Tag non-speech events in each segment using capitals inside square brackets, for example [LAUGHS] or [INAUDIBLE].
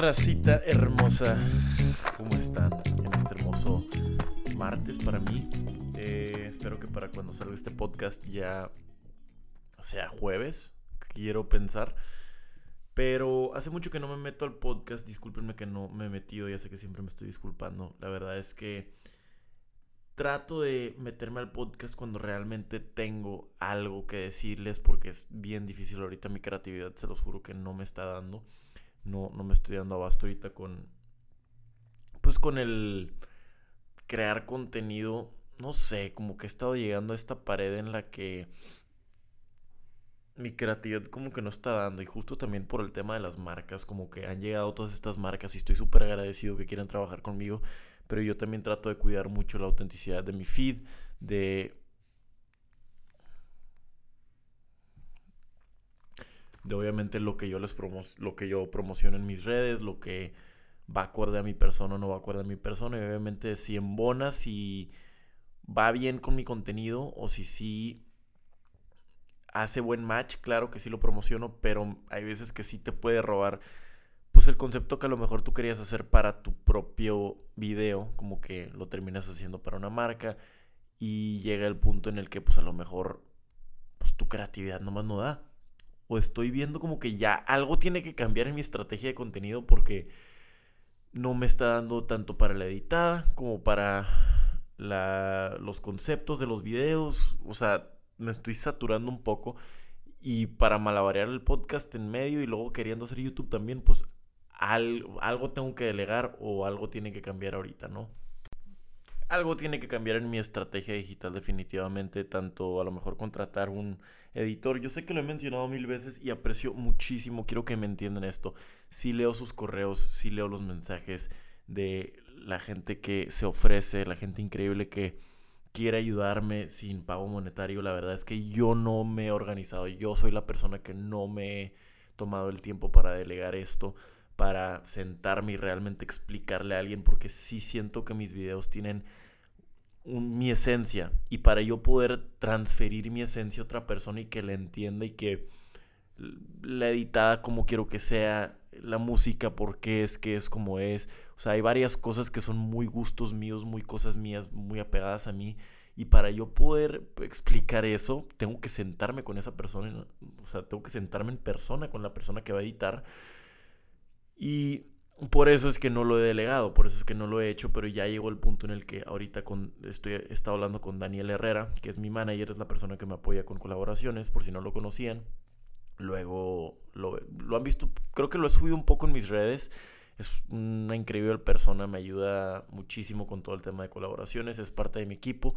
racita hermosa? ¿Cómo están en este hermoso martes para mí? Eh, espero que para cuando salga este podcast ya sea jueves, quiero pensar. Pero hace mucho que no me meto al podcast, discúlpenme que no me he metido, ya sé que siempre me estoy disculpando. La verdad es que trato de meterme al podcast cuando realmente tengo algo que decirles porque es bien difícil ahorita mi creatividad, se los juro que no me está dando. No, no me estoy dando abasto ahorita con... Pues con el crear contenido, no sé, como que he estado llegando a esta pared en la que mi creatividad como que no está dando. Y justo también por el tema de las marcas, como que han llegado todas estas marcas y estoy súper agradecido que quieran trabajar conmigo, pero yo también trato de cuidar mucho la autenticidad de mi feed, de... De obviamente lo que yo les promo lo que yo promociono en mis redes, lo que va acorde a mi persona o no va acorde a mi persona, y obviamente si embona, si va bien con mi contenido o si sí hace buen match, claro que sí lo promociono, pero hay veces que sí te puede robar pues el concepto que a lo mejor tú querías hacer para tu propio video, como que lo terminas haciendo para una marca y llega el punto en el que pues a lo mejor pues tu creatividad nomás no da. O estoy viendo como que ya algo tiene que cambiar en mi estrategia de contenido porque no me está dando tanto para la editada como para la, los conceptos de los videos. O sea, me estoy saturando un poco. Y para malabarear el podcast en medio y luego queriendo hacer YouTube también, pues algo tengo que delegar o algo tiene que cambiar ahorita, ¿no? Algo tiene que cambiar en mi estrategia digital definitivamente, tanto a lo mejor contratar un editor. Yo sé que lo he mencionado mil veces y aprecio muchísimo, quiero que me entiendan esto. Si leo sus correos, si leo los mensajes de la gente que se ofrece, la gente increíble que quiere ayudarme sin pago monetario, la verdad es que yo no me he organizado, yo soy la persona que no me he tomado el tiempo para delegar esto, para sentarme y realmente explicarle a alguien, porque sí siento que mis videos tienen mi esencia y para yo poder transferir mi esencia a otra persona y que la entienda y que la editada como quiero que sea, la música porque es que es como es, o sea, hay varias cosas que son muy gustos míos, muy cosas mías, muy apegadas a mí. Y para yo poder explicar eso, tengo que sentarme con esa persona, o sea, tengo que sentarme en persona con la persona que va a editar. Y por eso es que no lo he delegado, por eso es que no lo he hecho, pero ya llegó el punto en el que ahorita con, estoy, he estado hablando con Daniel Herrera, que es mi manager, es la persona que me apoya con colaboraciones, por si no lo conocían. Luego lo, lo han visto, creo que lo he subido un poco en mis redes es una increíble persona, me ayuda muchísimo con todo el tema de colaboraciones, es parte de mi equipo.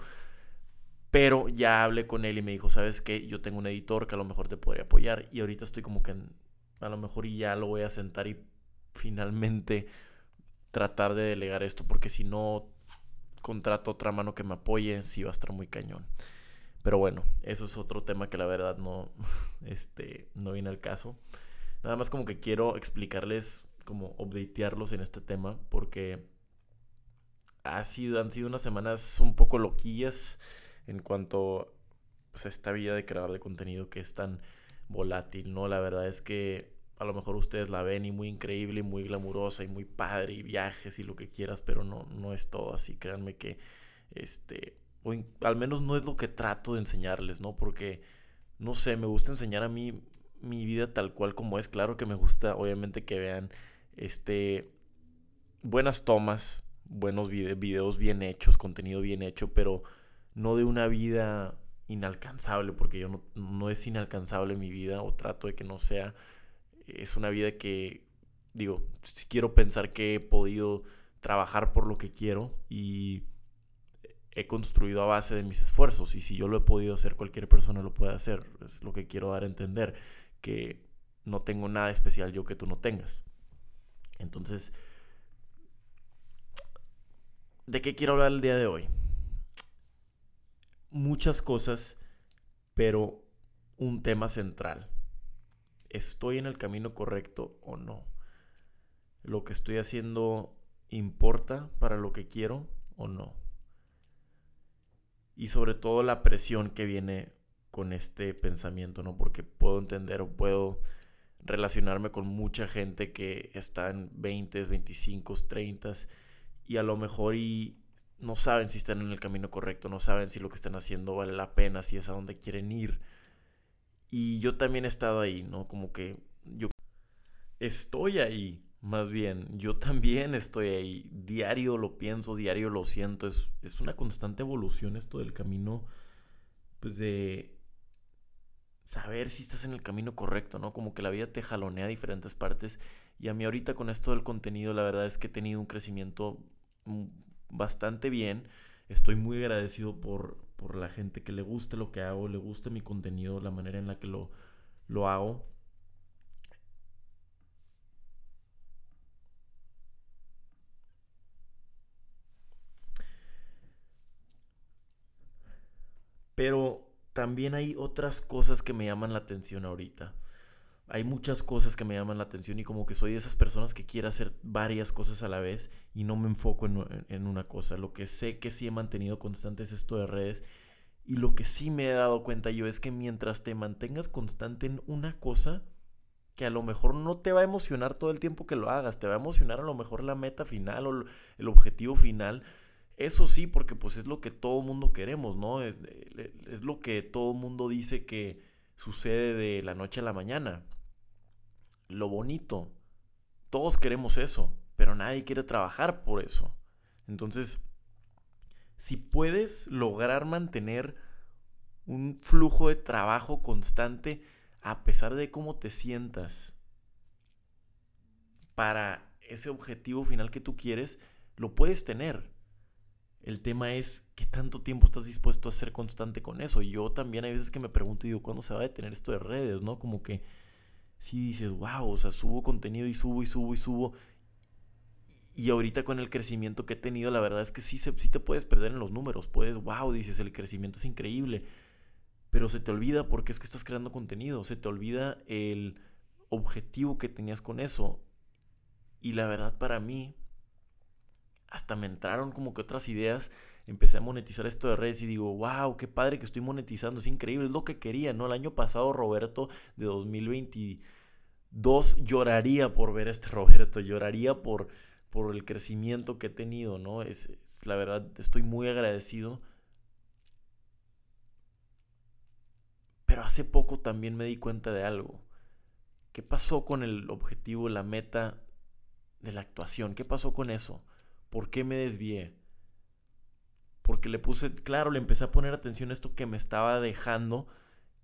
Pero ya hablé con él y me dijo, ¿sabes qué? Yo tengo un editor que a lo mejor te podría apoyar. Y ahorita estoy como que a lo mejor ya lo voy a sentar y finalmente tratar de delegar esto. Porque si no contrato otra mano que me apoye, sí va a estar muy cañón. Pero bueno, eso es otro tema que la verdad no, [LAUGHS] este, no viene al caso. Nada más como que quiero explicarles como updatearlos en este tema porque ha sido, han sido unas semanas un poco loquillas en cuanto pues, a esta vida de creador de contenido que es tan volátil, ¿no? La verdad es que a lo mejor ustedes la ven y muy increíble y muy glamurosa y muy padre y viajes y lo que quieras, pero no, no es todo así, créanme que este, o al menos no es lo que trato de enseñarles, ¿no? Porque, no sé, me gusta enseñar a mí mi vida tal cual como es, claro que me gusta obviamente que vean este, buenas tomas, buenos videos bien hechos, contenido bien hecho, pero no de una vida inalcanzable, porque yo no, no es inalcanzable mi vida, o trato de que no sea. Es una vida que, digo, quiero pensar que he podido trabajar por lo que quiero y he construido a base de mis esfuerzos. Y si yo lo he podido hacer, cualquier persona lo puede hacer. Es lo que quiero dar a entender, que no tengo nada especial yo que tú no tengas. Entonces, ¿de qué quiero hablar el día de hoy? Muchas cosas, pero un tema central. ¿Estoy en el camino correcto o no? ¿Lo que estoy haciendo importa para lo que quiero o no? Y sobre todo la presión que viene con este pensamiento, ¿no? Porque puedo entender o puedo relacionarme con mucha gente que está en 20, 25, 30 y a lo mejor y no saben si están en el camino correcto, no saben si lo que están haciendo vale la pena, si es a donde quieren ir. Y yo también he estado ahí, ¿no? Como que yo estoy ahí, más bien, yo también estoy ahí. Diario lo pienso, diario lo siento. Es, es una constante evolución esto del camino, pues de saber si estás en el camino correcto, ¿no? Como que la vida te jalonea a diferentes partes. Y a mí ahorita con esto del contenido, la verdad es que he tenido un crecimiento bastante bien. Estoy muy agradecido por, por la gente que le guste lo que hago, le guste mi contenido, la manera en la que lo, lo hago. Pero también hay otras cosas que me llaman la atención ahorita. Hay muchas cosas que me llaman la atención y como que soy de esas personas que quiere hacer varias cosas a la vez y no me enfoco en, una cosa. Lo que sé que sí he mantenido constante es esto de redes y lo que sí me he dado cuenta yo es que mientras te mantengas constante en una cosa, que a lo mejor no te va a emocionar todo el tiempo que lo hagas, te va a emocionar a lo mejor la meta final o el objetivo final, eso sí, porque pues es lo que todo mundo queremos, ¿no? Es, es lo que todo mundo dice que sucede de la noche a la mañana. Lo bonito. Todos queremos eso, pero nadie quiere trabajar por eso. Entonces, si puedes lograr mantener un flujo de trabajo constante a pesar de cómo te sientas para ese objetivo final que tú quieres, lo puedes tener. El tema es qué tanto tiempo estás dispuesto a ser constante con eso. Y yo también hay veces que me pregunto digo, ¿cuándo se va a detener esto de redes? ¿No? Como que si dices, wow, o sea, subo contenido y subo y subo y subo. Y ahorita con el crecimiento que he tenido, la verdad es que sí, sí te puedes perder en los números. Puedes, wow, dices, el crecimiento es increíble. Pero se te olvida porque es que estás creando contenido. Se te olvida el objetivo que tenías con eso. Y la verdad para mí, hasta me entraron como que otras ideas. Empecé a monetizar esto de redes y digo, wow, qué padre que estoy monetizando, es increíble, es lo que quería, ¿no? El año pasado Roberto de 2022 lloraría por ver a este [LAUGHS] Roberto, lloraría por, por el crecimiento que he tenido, ¿no? Es, la verdad, estoy muy agradecido. Pero hace poco también me di cuenta de algo. ¿Qué pasó con el objetivo, la meta de la actuación? ¿Qué pasó con eso? ¿Por qué me desvié? Porque le puse, claro, le empecé a poner atención a esto que me estaba dejando,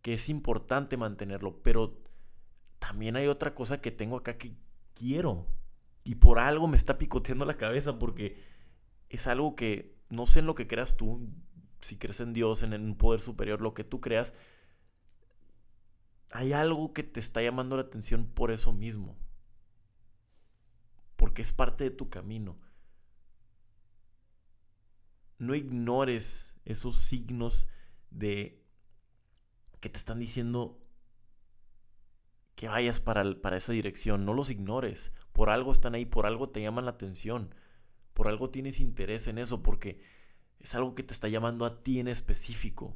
que es importante mantenerlo, pero también hay otra cosa que tengo acá que quiero. Y por algo me está picoteando la cabeza, porque es algo que no sé en lo que creas tú, si crees en Dios, en un poder superior, lo que tú creas, hay algo que te está llamando la atención por eso mismo. Porque es parte de tu camino no ignores esos signos de que te están diciendo que vayas para, para esa dirección. No los ignores. Por algo están ahí, por algo te llaman la atención. Por algo tienes interés en eso, porque es algo que te está llamando a ti en específico.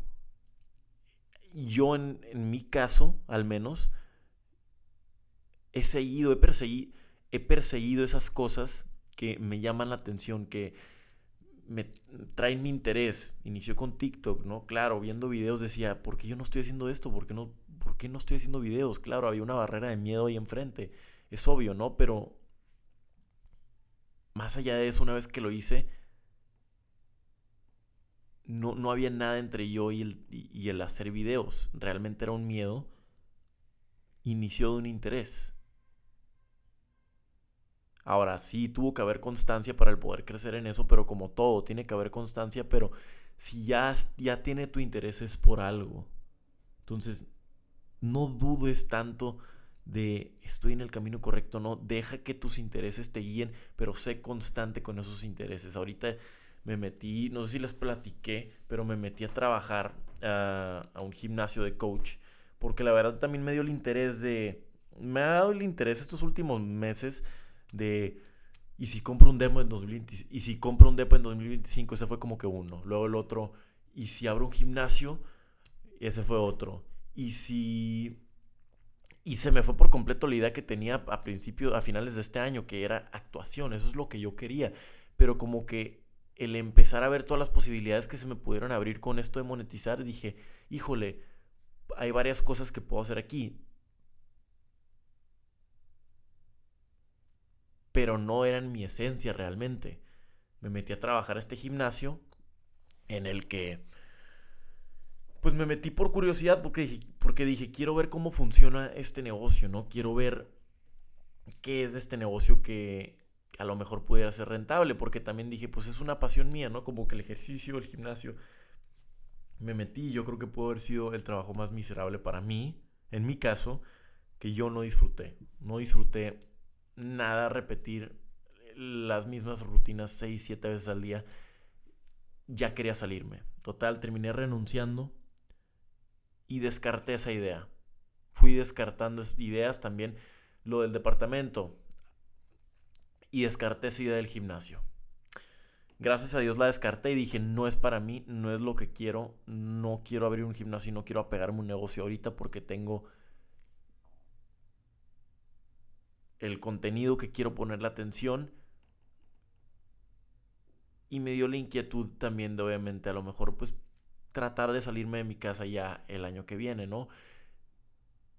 Yo en, en mi caso, al menos, he seguido, he perseguido, he perseguido esas cosas que me llaman la atención, que, me traen mi interés. Inició con TikTok, ¿no? Claro, viendo videos decía, ¿por qué yo no estoy haciendo esto? ¿Por qué no, por qué no estoy haciendo videos? Claro, había una barrera de miedo ahí enfrente. Es obvio, ¿no? Pero más allá de eso, una vez que lo hice, no, no había nada entre yo y el, y el hacer videos. Realmente era un miedo. Inició de un interés. Ahora sí tuvo que haber constancia para el poder crecer en eso, pero como todo, tiene que haber constancia, pero si ya, ya tiene tu interés es por algo. Entonces, no dudes tanto de estoy en el camino correcto, no, deja que tus intereses te guíen, pero sé constante con esos intereses. Ahorita me metí, no sé si les platiqué, pero me metí a trabajar a, a un gimnasio de coach, porque la verdad también me dio el interés de, me ha dado el interés estos últimos meses de y si compro un demo en 2020, y si compro un demo en 2025, ese fue como que uno. Luego el otro, y si abro un gimnasio, ese fue otro. Y si Y se me fue por completo la idea que tenía a principio, a finales de este año, que era actuación. Eso es lo que yo quería. Pero como que el empezar a ver todas las posibilidades que se me pudieron abrir con esto de monetizar, dije, híjole, hay varias cosas que puedo hacer aquí. Pero no eran mi esencia realmente. Me metí a trabajar a este gimnasio en el que pues me metí por curiosidad porque, porque dije, quiero ver cómo funciona este negocio, ¿no? Quiero ver qué es este negocio que a lo mejor pudiera ser rentable, porque también dije, pues es una pasión mía, ¿no? Como que el ejercicio, el gimnasio. Me metí yo creo que pudo haber sido el trabajo más miserable para mí, en mi caso, que yo no disfruté. No disfruté nada repetir las mismas rutinas 6, 7 veces al día. Ya quería salirme. Total, terminé renunciando y descarté esa idea. Fui descartando ideas también, lo del departamento, y descarté esa idea del gimnasio. Gracias a Dios la descarté y dije, no es para mí, no es lo que quiero, no quiero abrir un gimnasio y no quiero apegarme un negocio ahorita porque tengo el contenido que quiero poner la atención. Y me dio la inquietud también de obviamente a lo mejor pues tratar de salirme de mi casa ya el año que viene, ¿no?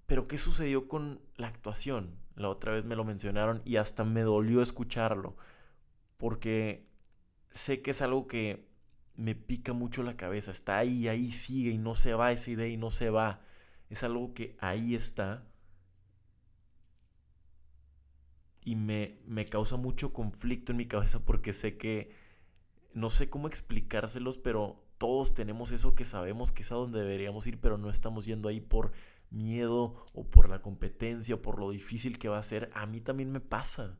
Pero ¿qué sucedió con la actuación? La otra vez me lo mencionaron y hasta me dolió escucharlo, porque sé que es algo que me pica mucho la cabeza, está ahí, ahí sigue y no se va esa idea y no se va. Es algo que ahí está y me, me causa mucho conflicto en mi cabeza porque sé que no sé cómo explicárselos, pero todos tenemos eso que sabemos que es a donde deberíamos ir, pero no estamos yendo ahí por miedo o por la competencia o por lo difícil que va a ser. A mí también me pasa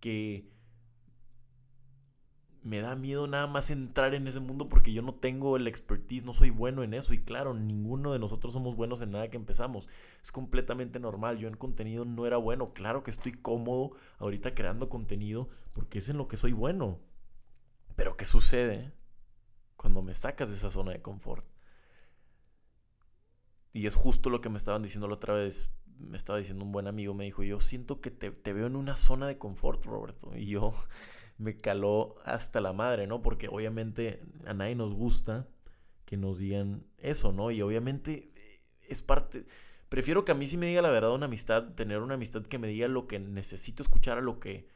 que me da miedo nada más entrar en ese mundo porque yo no tengo el expertise, no soy bueno en eso. Y claro, ninguno de nosotros somos buenos en nada que empezamos. Es completamente normal. Yo en contenido no era bueno. Claro que estoy cómodo ahorita creando contenido porque es en lo que soy bueno. Pero ¿qué sucede? cuando me sacas de esa zona de confort. Y es justo lo que me estaban diciendo la otra vez. Me estaba diciendo un buen amigo, me dijo, yo siento que te, veo en una zona de confort, Roberto. Y yo me caló hasta la madre, ¿no? Porque obviamente a nadie nos gusta que nos digan eso, ¿no? Y obviamente es parte... Prefiero que a mí sí me diga la verdad una amistad, tener una amistad que me diga lo que necesito escuchar a lo que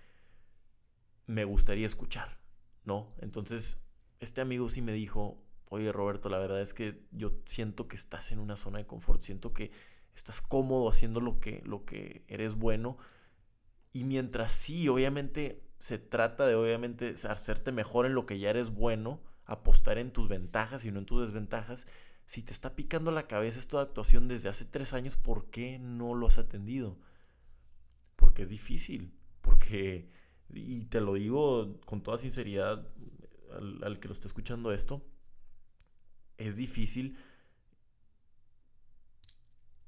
me gustaría escuchar, ¿no? Entonces, este amigo sí me dijo, oye Roberto, la verdad es que yo siento que estás en una zona de confort, siento que estás cómodo haciendo lo que, lo que eres bueno. Y mientras sí, obviamente se trata de obviamente hacerte mejor en lo que ya eres bueno, apostar en tus ventajas y no en tus desventajas. Si te está picando la cabeza esto de actuación desde hace tres años, ¿por qué no lo has atendido? Porque es difícil, porque, y te lo digo con toda sinceridad, al, que lo está escuchando esto, es difícil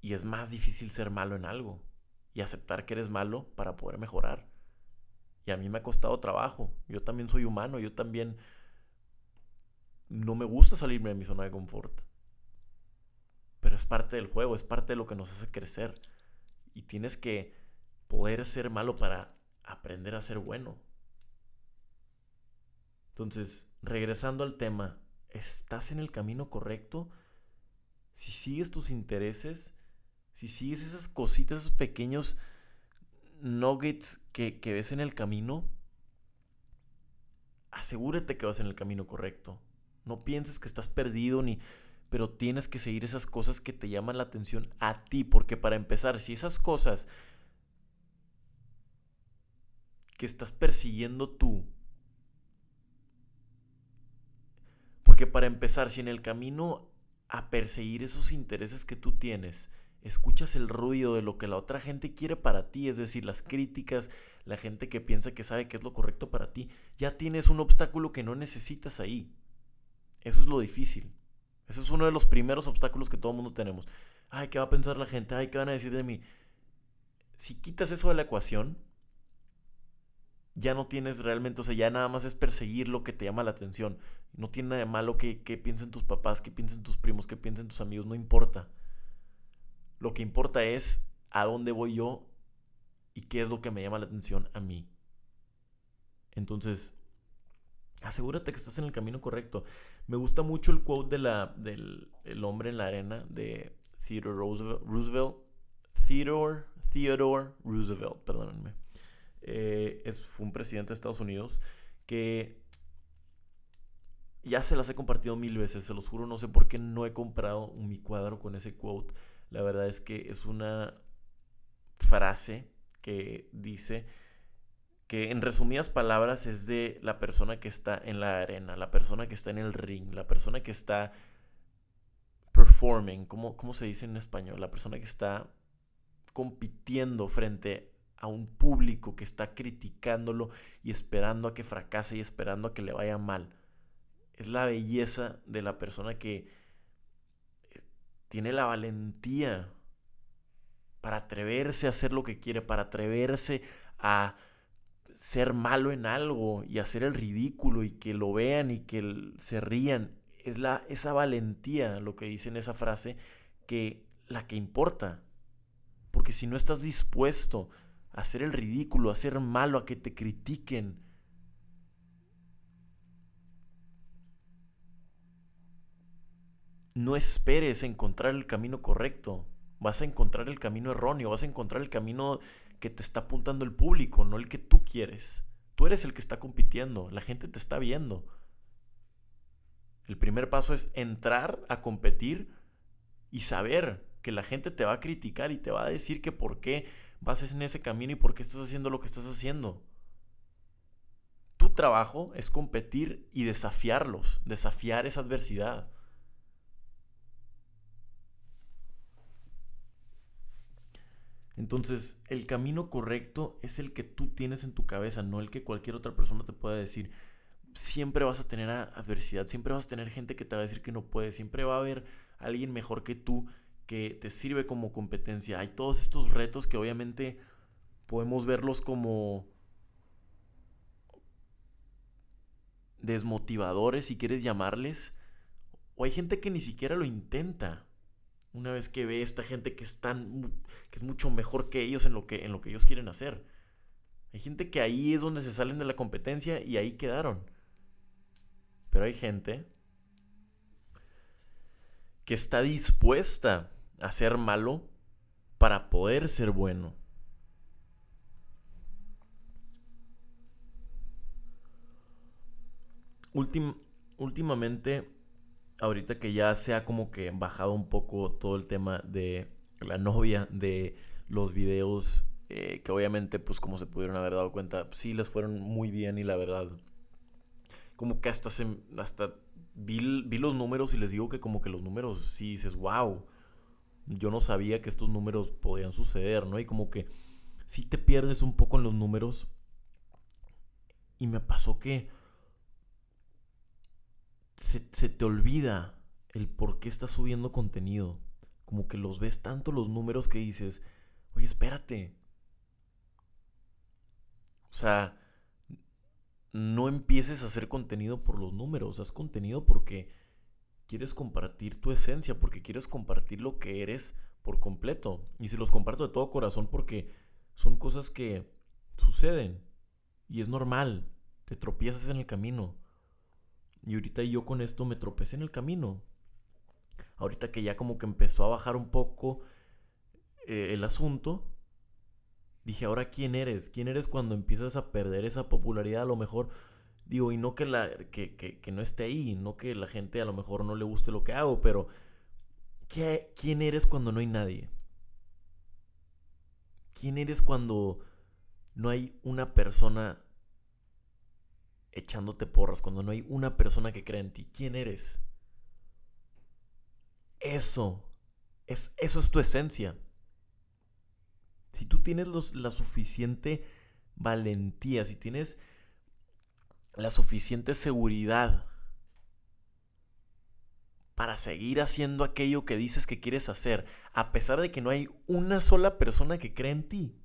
y es más difícil ser malo en algo y aceptar que eres malo para poder mejorar. Y a mí me ha costado trabajo. Yo también soy humano, yo también no me gusta salirme de mi zona de confort. Pero es parte del juego, es parte de lo que nos hace crecer. Y tienes que poder ser malo para aprender a ser bueno. Entonces, regresando al tema, ¿estás en el camino correcto? Si sigues tus intereses, si sigues esas cositas, esos pequeños nuggets que, que ves en el camino, asegúrate que vas en el camino correcto. No pienses que estás perdido ni... Pero tienes que seguir esas cosas que te llaman la atención a ti. Porque para empezar, si esas cosas que estás persiguiendo tú Porque para empezar, si en el camino a perseguir esos intereses que tú tienes, escuchas el ruido de lo que la otra gente quiere para ti, es decir, las críticas, la gente que piensa que sabe que es lo correcto para ti, ya tienes un obstáculo que no necesitas ahí. Eso es lo difícil. Eso es uno de los primeros obstáculos que todo mundo tenemos. Ay, ¿qué va a pensar la gente? Ay, ¿qué van a decir de mí? Si quitas eso de la ecuación, ya no tienes realmente, o sea, ya nada más es perseguir lo que te llama la atención. No tiene nada de malo que, que piensen tus papás, que piensen tus primos, que piensen tus amigos, no importa. Lo que importa es a dónde voy yo y qué es lo que me llama la atención a mí. Entonces, asegúrate que estás en el camino correcto. Me gusta mucho el quote de la, del hombre en la arena de Theodore Roosevelt. Theodore, Theodore Roosevelt, perdónenme. Eh, es, fue un presidente de Estados Unidos que ya se las he compartido mil veces, se los juro, no sé por qué no he comprado mi cuadro con ese quote. La verdad es que es una frase que dice que en resumidas palabras es de la persona que está en la arena, la persona que está en el ring, la persona que está performing, ¿cómo, cómo se dice en español? La persona que está compitiendo frente a un público que está criticándolo y esperando a que fracase y esperando a que le vaya mal. Es la belleza de la persona que tiene la valentía para atreverse a hacer lo que quiere, para atreverse a ser malo en algo y hacer el ridículo y que lo vean y que se rían. Es la, esa valentía, lo que dice en esa frase, que la que importa. Porque si no estás dispuesto a hacer el ridículo, a ser malo, a que te critiquen, no esperes encontrar el camino correcto. Vas a encontrar el camino erróneo, vas a encontrar el camino que te está apuntando el público, no el que tú quieres. Tú eres el que está compitiendo, la gente te está viendo. El primer paso es entrar a competir y saber que la gente te va a criticar y te va a decir que por qué vas en ese camino y por qué estás haciendo lo que estás haciendo. Tu trabajo es competir y desafiarlos, desafiar esa adversidad. Entonces, el camino correcto es el que tú tienes en tu cabeza, no el que cualquier otra persona te pueda decir. Siempre vas a tener adversidad, siempre vas a tener gente que te va a decir que no puedes, siempre va a haber alguien mejor que tú que te sirve como competencia. Hay todos estos retos que obviamente podemos verlos como desmotivadores, si quieres llamarles, o hay gente que ni siquiera lo intenta. Una vez que ve esta gente que es que es mucho mejor que ellos en lo que, en lo que ellos quieren hacer. Hay gente que ahí es donde se salen de la competencia y ahí quedaron. Pero hay gente que está dispuesta a ser malo para poder ser bueno. últimamente ahorita que ya se ha como que bajado un poco todo el tema de la novia, de los videos, eh, que obviamente pues como se pudieron haber dado cuenta, sí les fueron muy bien y la verdad, como que hasta, se, hasta vi, vi los números y les digo que como que los números sí dices, wow, yo no sabía que estos números podían suceder, ¿no? Y como que si te pierdes un poco en los números. Y me pasó que se, te olvida el por qué estás subiendo contenido. Como que los ves tanto los números que dices, oye, espérate. O sea, no empieces a hacer contenido por los números, haz contenido porque quieres compartir tu esencia, porque quieres compartir lo que eres por completo. Y se los comparto de todo corazón porque son cosas que suceden y es normal, te tropiezas en el camino. Y ahorita yo con esto me tropecé en el camino. Ahorita que ya como que empezó a bajar un poco eh, el asunto, dije, ahora quién eres? ¿Quién eres cuando empiezas a perder esa popularidad? A lo mejor, digo, y no que, la, que, que, no esté ahí, no que la gente a lo mejor no le guste lo que hago, pero ¿qué, ¿quién eres cuando no hay nadie? ¿Quién eres cuando no hay una persona echándote porras, cuando no hay una persona que cree en ti, ¿quién eres? Eso, es, eso es tu esencia. Si tú tienes la suficiente valentía, si tienes la suficiente seguridad para seguir haciendo aquello que dices que quieres hacer, a pesar de que no hay una sola persona que cree en ti,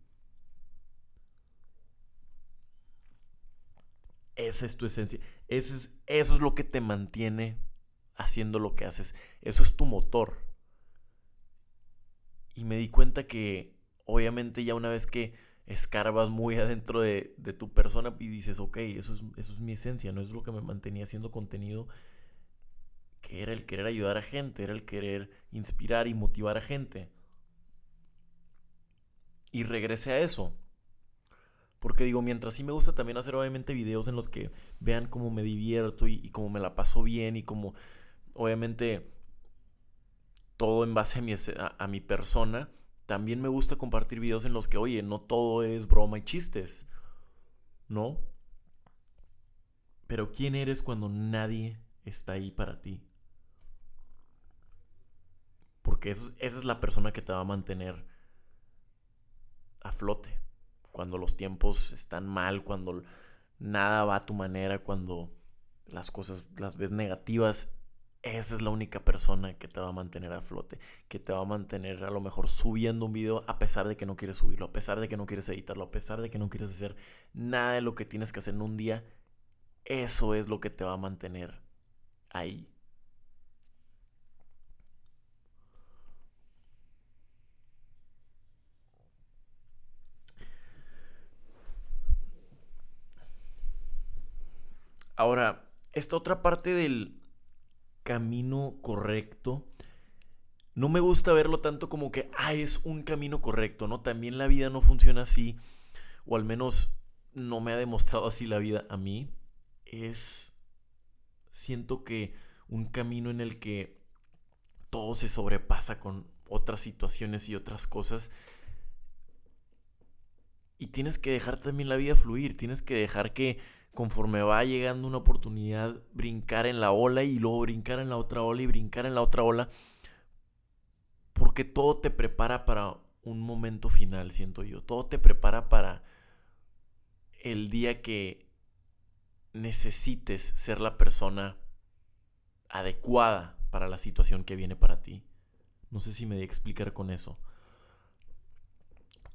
Esa es tu esencia. Ese es, eso es lo que te mantiene haciendo lo que haces. Eso es tu motor. Y me di cuenta que obviamente ya una vez que escarbas muy adentro de, tu persona y dices, ok, eso es, eso es mi esencia, no es lo que me mantenía haciendo contenido, que era el querer ayudar a gente, era el querer inspirar y motivar a gente. Y regresé a eso. Porque digo, mientras sí me gusta también hacer obviamente videos en los que vean cómo me divierto y, cómo me la paso bien y cómo obviamente todo en base a mi, a mi persona también me gusta compartir videos en los que, oye, no todo es broma y chistes, ¿no? Pero ¿quién eres cuando nadie está ahí para ti? Porque esa es la persona que te va a mantener a flote. Cuando los tiempos están mal, cuando nada va a tu manera, cuando las cosas las ves negativas, esa es la única persona que te va a mantener a flote, que te va a mantener a lo mejor subiendo un video a pesar de que no quieres subirlo, a pesar de que no quieres editarlo, a pesar de que no quieres hacer nada de lo que tienes que hacer en un día. Eso es lo que te va a mantener ahí. Ahora, esta otra parte del, camino correcto. No me gusta verlo tanto como que, ah, es un camino correcto, ¿no? También la vida no funciona así, o al menos no me ha demostrado así la vida a mí. Es, siento que un camino en el que todo se sobrepasa con otras situaciones y otras cosas. Y tienes que dejar también la vida fluir, tienes que dejar que conforme va llegando una oportunidad, brincar en la ola y luego brincar en la otra ola y brincar en la otra ola. Porque todo te prepara para un momento final, siento yo. Todo te prepara para el día que necesites ser la persona adecuada para la situación que viene para ti. No sé si me di a explicar con eso.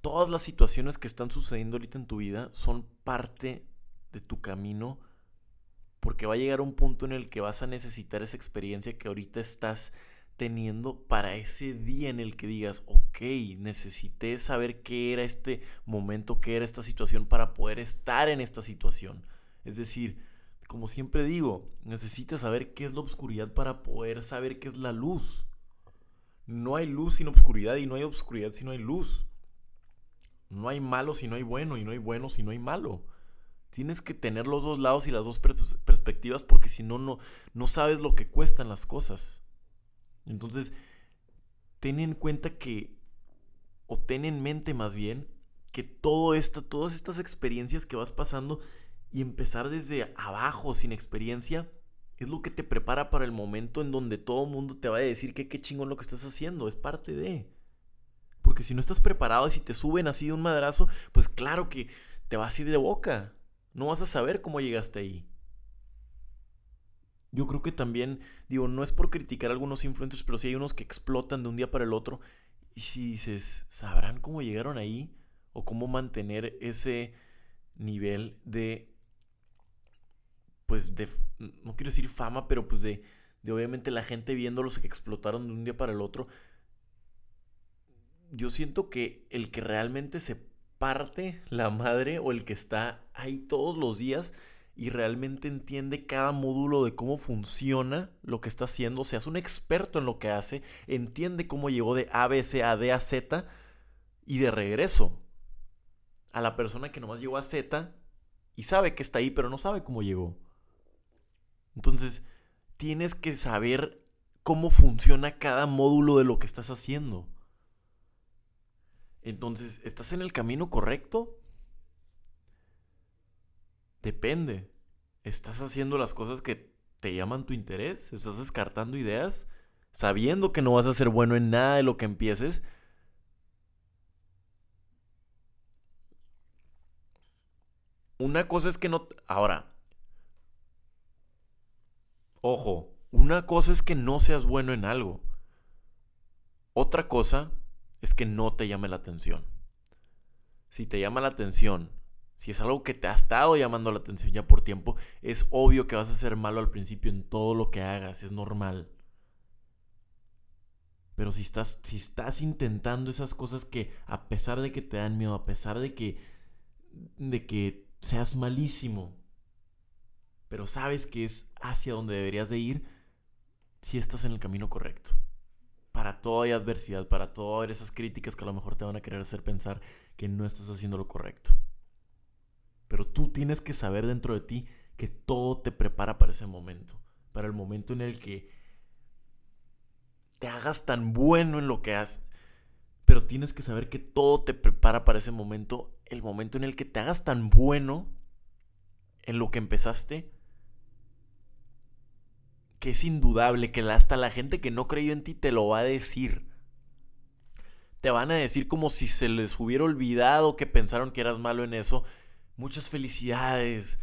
Todas las situaciones que están sucediendo ahorita en tu vida son parte de tu camino, porque va a llegar un punto en el que vas a necesitar esa experiencia que ahorita estás teniendo para ese día en el que digas, ok, necesité saber qué era este momento, qué era esta situación para poder estar en esta situación. Es decir, como siempre digo, necesitas saber qué es la oscuridad para poder saber qué es la luz. No hay luz sin oscuridad y no hay oscuridad si no hay luz. No hay malo si no hay bueno y no hay bueno si no hay malo. Tienes que tener los dos lados y las dos perspectivas porque si no, no sabes lo que cuestan las cosas. Entonces, ten en cuenta que, o ten en mente más bien, que todo esto, todas estas experiencias que vas pasando y empezar desde abajo sin experiencia, es lo que te prepara para el momento en donde todo el mundo te va a decir que qué chingón lo que estás haciendo, es parte de. Porque si no estás preparado y si te suben así de un madrazo, pues claro que te vas a ir de boca. No vas a saber cómo llegaste ahí. Yo creo que también, digo, no es por criticar a algunos influencers, pero sí hay unos que explotan de un día para el otro. Y si dices, ¿sabrán cómo llegaron ahí? ¿O cómo mantener ese nivel de, pues, de, no quiero decir fama, pero pues de, de obviamente la gente viéndolos que explotaron de un día para el otro? Yo siento que el que realmente se parte la madre o el que está ahí todos los días y realmente entiende cada módulo de cómo funciona lo que está haciendo, o sea, es un experto en lo que hace, entiende cómo llegó de A, B, C, A, D, a Z y de regreso a la persona que nomás llegó a Z y sabe que está ahí, pero no sabe cómo llegó. Entonces, tienes que saber cómo funciona cada módulo de lo que estás haciendo. Entonces, ¿estás en el camino correcto? Depende. ¿Estás haciendo las cosas que te llaman tu interés? ¿Estás descartando ideas? Sabiendo que no vas a ser bueno en nada de lo que empieces. Una cosa es que no... Ahora. Ojo. Una cosa es que no seas bueno en algo. Otra cosa es que no te llame la atención. Si te llama la atención, si es algo que te ha estado llamando la atención ya por tiempo, es obvio que vas a ser malo al principio en todo lo que hagas, es normal. Pero si estás, si estás intentando esas cosas que a pesar de que te dan miedo, a pesar de que, de que seas malísimo, pero sabes que es hacia donde deberías de ir, si estás en el camino correcto. Toda adversidad, para todas esas críticas que a lo mejor te van a querer hacer pensar que no estás haciendo lo correcto. Pero tú tienes que saber dentro de ti que todo te prepara para ese momento, para el momento en el que te hagas tan bueno en lo que haces. Pero tienes que saber que todo te prepara para ese momento, el momento en el que te hagas tan bueno en lo que empezaste, que es indudable que hasta la gente que no creyó en ti te lo va a decir. Te van a decir como si se les hubiera olvidado que pensaron que eras malo en eso. Muchas felicidades.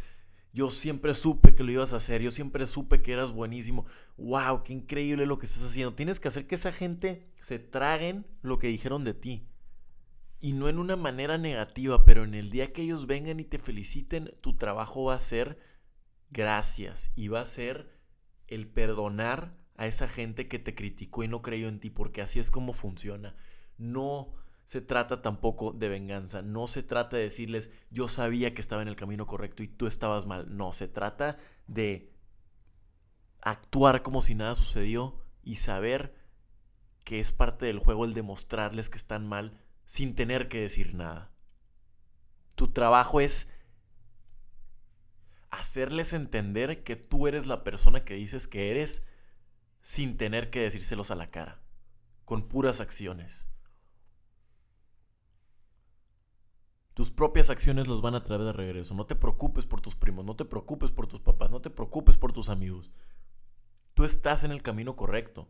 Yo siempre supe que lo ibas a hacer, yo siempre supe que eras buenísimo. ¡Wow! ¡Qué increíble lo que estás haciendo! Tienes que hacer que esa gente se traguen lo que dijeron de ti. Y no en una manera negativa, pero en el día que ellos vengan y te feliciten, tu trabajo va a ser gracias y va a ser el perdonar a esa gente que te criticó y no creyó en ti, porque así es como funciona. No se trata tampoco de venganza, no se trata de decirles yo sabía que estaba en el camino correcto y tú estabas mal, no, se trata de actuar como si nada sucedió y saber que es parte del juego el demostrarles que están mal sin tener que decir nada. Tu trabajo es hacerles entender que tú eres la persona que dices que eres sin tener que decírselos a la cara, con puras acciones. Tus propias acciones los van a traer de regreso. No te preocupes por tus primos, no te preocupes por tus papás, no te preocupes por tus amigos. Tú estás en el camino correcto.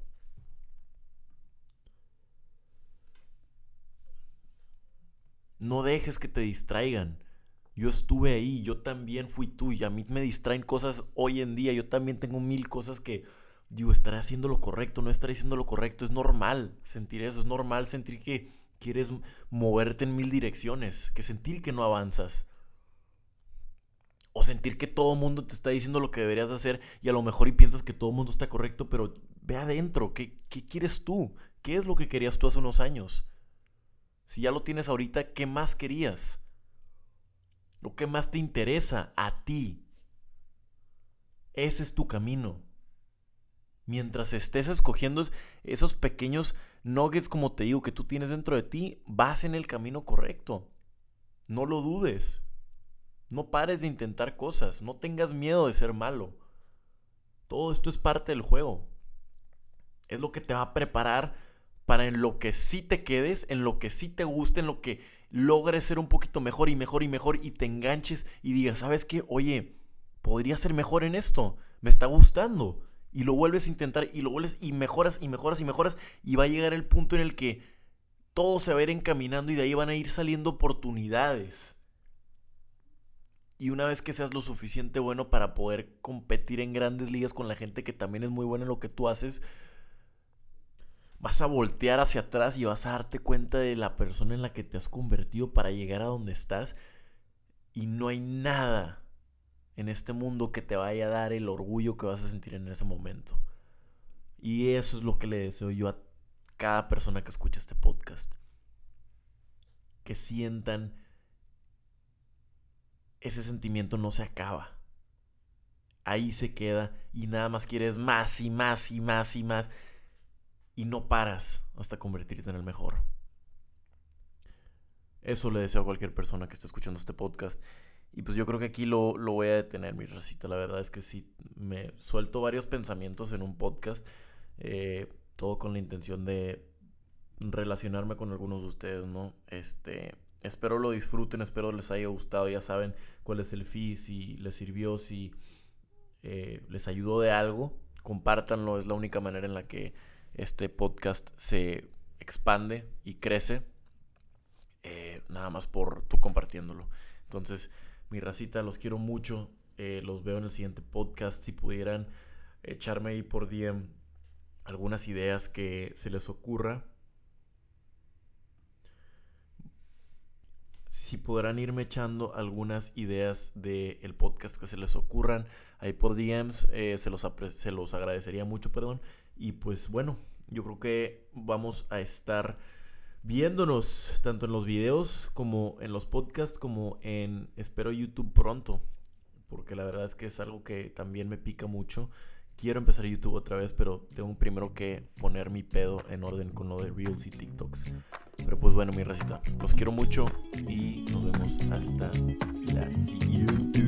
No dejes que te distraigan. Yo estuve ahí, yo también fui tú y a mí me distraen cosas hoy en día. Yo también tengo mil cosas que digo, estaré haciendo lo correcto, no estaré haciendo lo correcto. Es normal sentir eso, es normal sentir que quieres moverte en mil direcciones, que sentir que no avanzas. O sentir que todo el mundo te está diciendo lo que deberías hacer y a lo mejor y piensas que todo el mundo está correcto, pero ve adentro, ¿qué, ¿qué quieres tú? ¿Qué es lo que querías tú hace unos años? Si ya lo tienes ahorita, ¿qué más querías? Lo que más te interesa a ti. Ese es tu camino. Mientras estés escogiendo esos pequeños nuggets, como te digo, que tú tienes dentro de ti, vas en el camino correcto. No lo dudes. No pares de intentar cosas. No tengas miedo de ser malo. Todo esto es parte del juego. Es lo que te va a preparar para en lo que sí te quedes, en lo que sí te guste, en lo que logres ser un poquito mejor y mejor y mejor y te enganches y digas, ¿sabes qué? Oye, podría ser mejor en esto. Me está gustando y lo vuelves a intentar y lo vuelves y mejoras y mejoras y mejoras y va a llegar el punto en el que todo se va a ir encaminando y de ahí van a ir saliendo oportunidades. Y una vez que seas lo suficiente bueno para poder competir en grandes ligas con la gente que también es muy buena en lo que tú haces, vas a voltear hacia atrás y vas a darte cuenta de la persona en la que te has convertido para llegar a donde estás. Y no hay nada en este mundo que te vaya a dar el orgullo que vas a sentir en ese momento. Y eso es lo que le deseo yo a cada persona que escucha este podcast. Que sientan ese sentimiento no se acaba. Ahí se queda y nada más quieres más y más y más y más. Y no paras hasta convertirte en el mejor. Eso le deseo a cualquier persona que esté escuchando este podcast. Y pues yo creo que aquí lo, voy a detener, mi recita. La verdad es que sí, me suelto varios pensamientos en un podcast. Eh, todo con la intención de relacionarme con algunos de ustedes, ¿no? Este, espero lo disfruten, espero les haya gustado. Ya saben cuál es el fee, si les sirvió, si eh, les ayudó de algo. Compártanlo, es la única manera en la que este podcast se expande y crece. Eh, nada más por tú compartiéndolo. Entonces, mi racita, los quiero mucho. Eh, los veo en el siguiente podcast. Si pudieran echarme ahí por DM algunas ideas que se les ocurra. Si podrán irme echando algunas ideas del podcast que se les ocurran ahí por DMs, eh, se, los se los agradecería mucho, perdón. Y pues bueno, yo creo que vamos a estar viéndonos tanto en los videos como en los podcasts como en espero YouTube pronto porque la verdad es que es algo que también me pica mucho. Quiero empezar YouTube otra vez pero tengo primero que poner mi pedo en orden con lo de Reels y TikToks. Pero pues bueno mi recita los quiero mucho y nos vemos hasta la siguiente